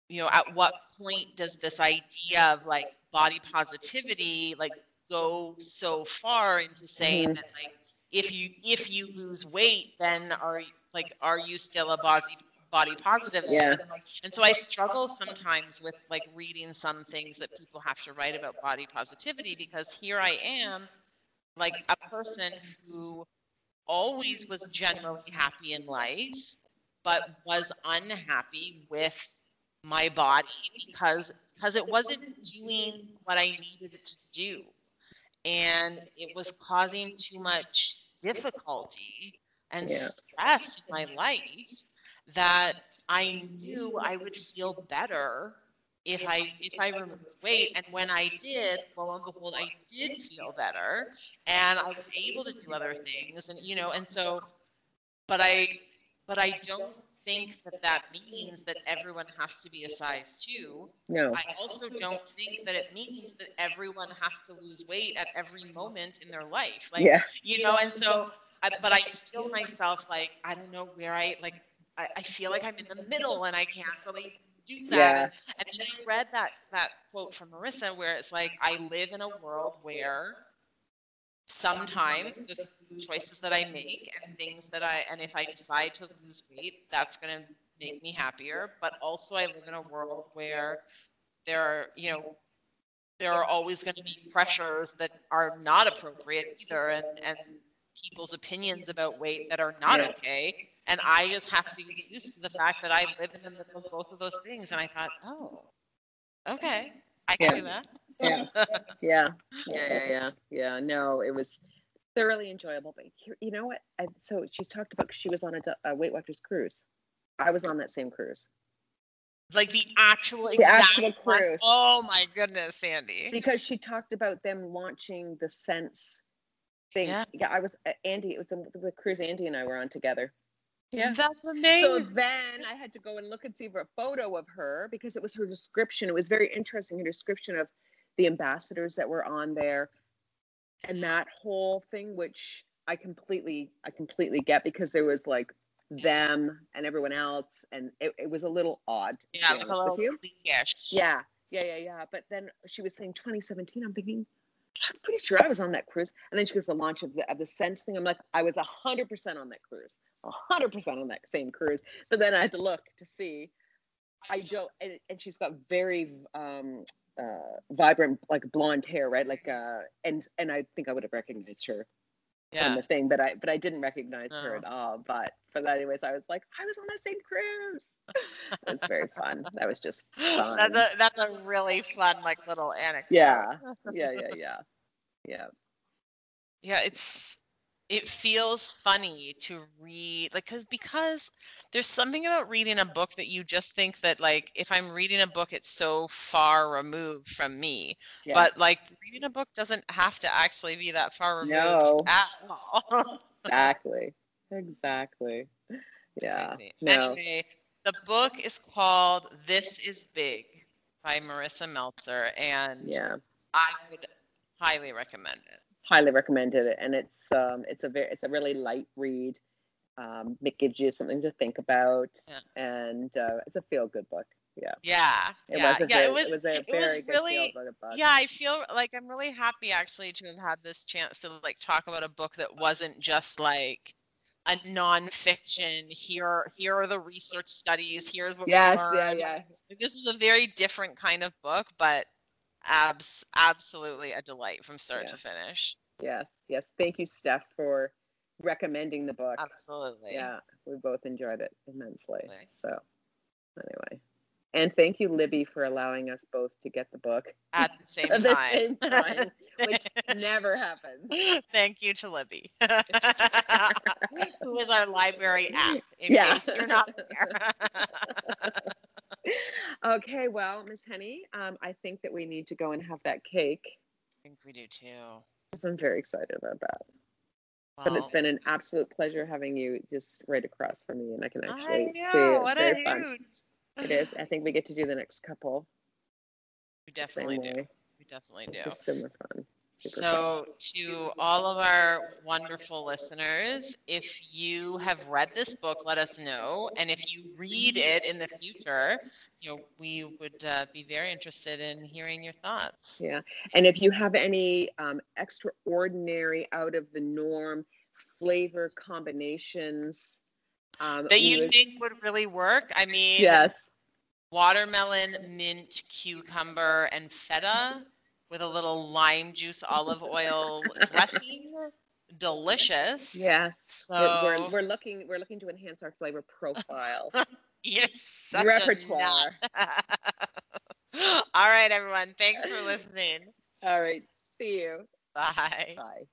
you know at what point does this idea of like body positivity like go so far into saying Mhm. that like if you if you lose weight then are like are you still a body body positive Yeah. and so i struggle sometimes with like reading some things that people have to write about body positivity because here i am like a person who always was generally happy in life but was unhappy with my body because because it wasn't doing what I needed it to do. And it was causing too much difficulty and Yeah. stress in my life that I knew I would feel better if I if I removed weight. And when I did, lo and behold, I did feel better and I was able to do other things. And you know, and so but I but I don't think that that means that everyone has to be a size two. No. I also don't think that it means that everyone has to lose weight at every moment in their life. Like, yeah. you know, and so, I, but I feel myself like, I don't know where I, like, I, I feel like I'm in the middle and I can't really do that. Yeah. And, and then I read that, that quote from Marisa where it's like, I live in a world where sometimes the choices that I make and things that I, and if I decide to lose weight, that's going to make me happier. But also, I live in a world where there are, you know, there are always going to be pressures that are not appropriate either, and and people's opinions about weight that are not Yeah. okay. And I just have to get used to the fact that I live in the middle of both of those things. And I thought, oh, okay, I can Yeah. do that. Yeah. Yeah. Yeah. Yeah. Yeah. Yeah. No, it was thoroughly enjoyable. But here- you know what? I, so she's talked about she was on a, a Weight Watchers cruise. I was on that same cruise like the actual The exact actual one. cruise. Oh my goodness, Sandy. because she talked about them launching the Sense thing. Yeah. Yeah. I was uh, Andy. It was the, the cruise Andy and I were on together. Yeah. That's amazing. So then I had to go and look and see for a photo of her because it was her description. It was very interesting, her description of the ambassadors that were on there and that whole thing, which I completely, I completely get because there was like them and everyone else, and it, it was a little odd. yeah, like a little Yeah, yeah, yeah, yeah. But then she was saying 2017. I'm thinking, I'm pretty sure I was on that cruise. And then she goes the launch of the of the Sense thing. I'm like, I was hundred percent on that cruise, hundred percent on that same cruise. But then I had to look to see. I don't, and, and she's got very um, uh, vibrant, like blonde hair, right? Like, uh, and and I think I would have recognized her from the thing, but I but I didn't recognize her at all. But for that, anyways, I was like, I was on that same cruise. it was very fun. That was just fun. That's a that's a really fun like little anecdote. Yeah. yeah, yeah, yeah, yeah. Yeah, it's it feels funny to read like cuz because there's something about reading a book that you just think that like if I'm reading a book it's so far removed from me. yeah. But like reading a book doesn't have to actually be that far removed No. at all. exactly, exactly. Yeah. No. Anyway, the book is called This is Big by Marisa Meltzer and Yeah. I would highly recommend it. Highly recommended it, and it's um, it's a very, it's a really light read. Um, it gives you something to think about, Yeah. and uh, it's a feel good book. Yeah. Yeah. It yeah. was. A yeah, very, it was It was a it very was really book. yeah, I feel like I'm really happy actually to have had this chance to like talk about a book that wasn't just like a nonfiction. Here, here are the research studies. Here's what Yes. we Yeah. learned. Yeah. Like, This was a very different kind of book, but abs absolutely a delight from start Yeah. to finish. Yes. Yes. Thank you, Steph, for recommending the book. Absolutely. Yeah, we both enjoyed it immensely. Absolutely. So, anyway, and thank you, Libby, for allowing us both to get the book At the same at the time. same time, which never happens. Thank you to Libby, who is our library app, in Yeah. case you're not there. Okay, well, Miss Henny, um, I think that we need to go and have that cake. I think we do too. I'm very excited about that. Wow. But it's been an absolute pleasure having you just right across from me, and I can I actually see it. What It's a very fun. It is. I think we get to do the next couple. We definitely do. We definitely do. It's just super fun. So, to all of our wonderful listeners, if you have read this book, let us know. And if you read it in the future, you know, we would uh, be very interested in hearing your thoughts. Yeah. And if you have any um, extraordinary, out of the norm flavor combinations um, That you would- think would really work? I mean, yes. watermelon, mint, cucumber, and feta with a little lime juice olive oil dressing. delicious. Yeah. So We're, we're, we're looking we're looking to enhance our flavor profile. a Repertoire. All right, everyone. Thanks for listening. All right. See you. Bye. Bye.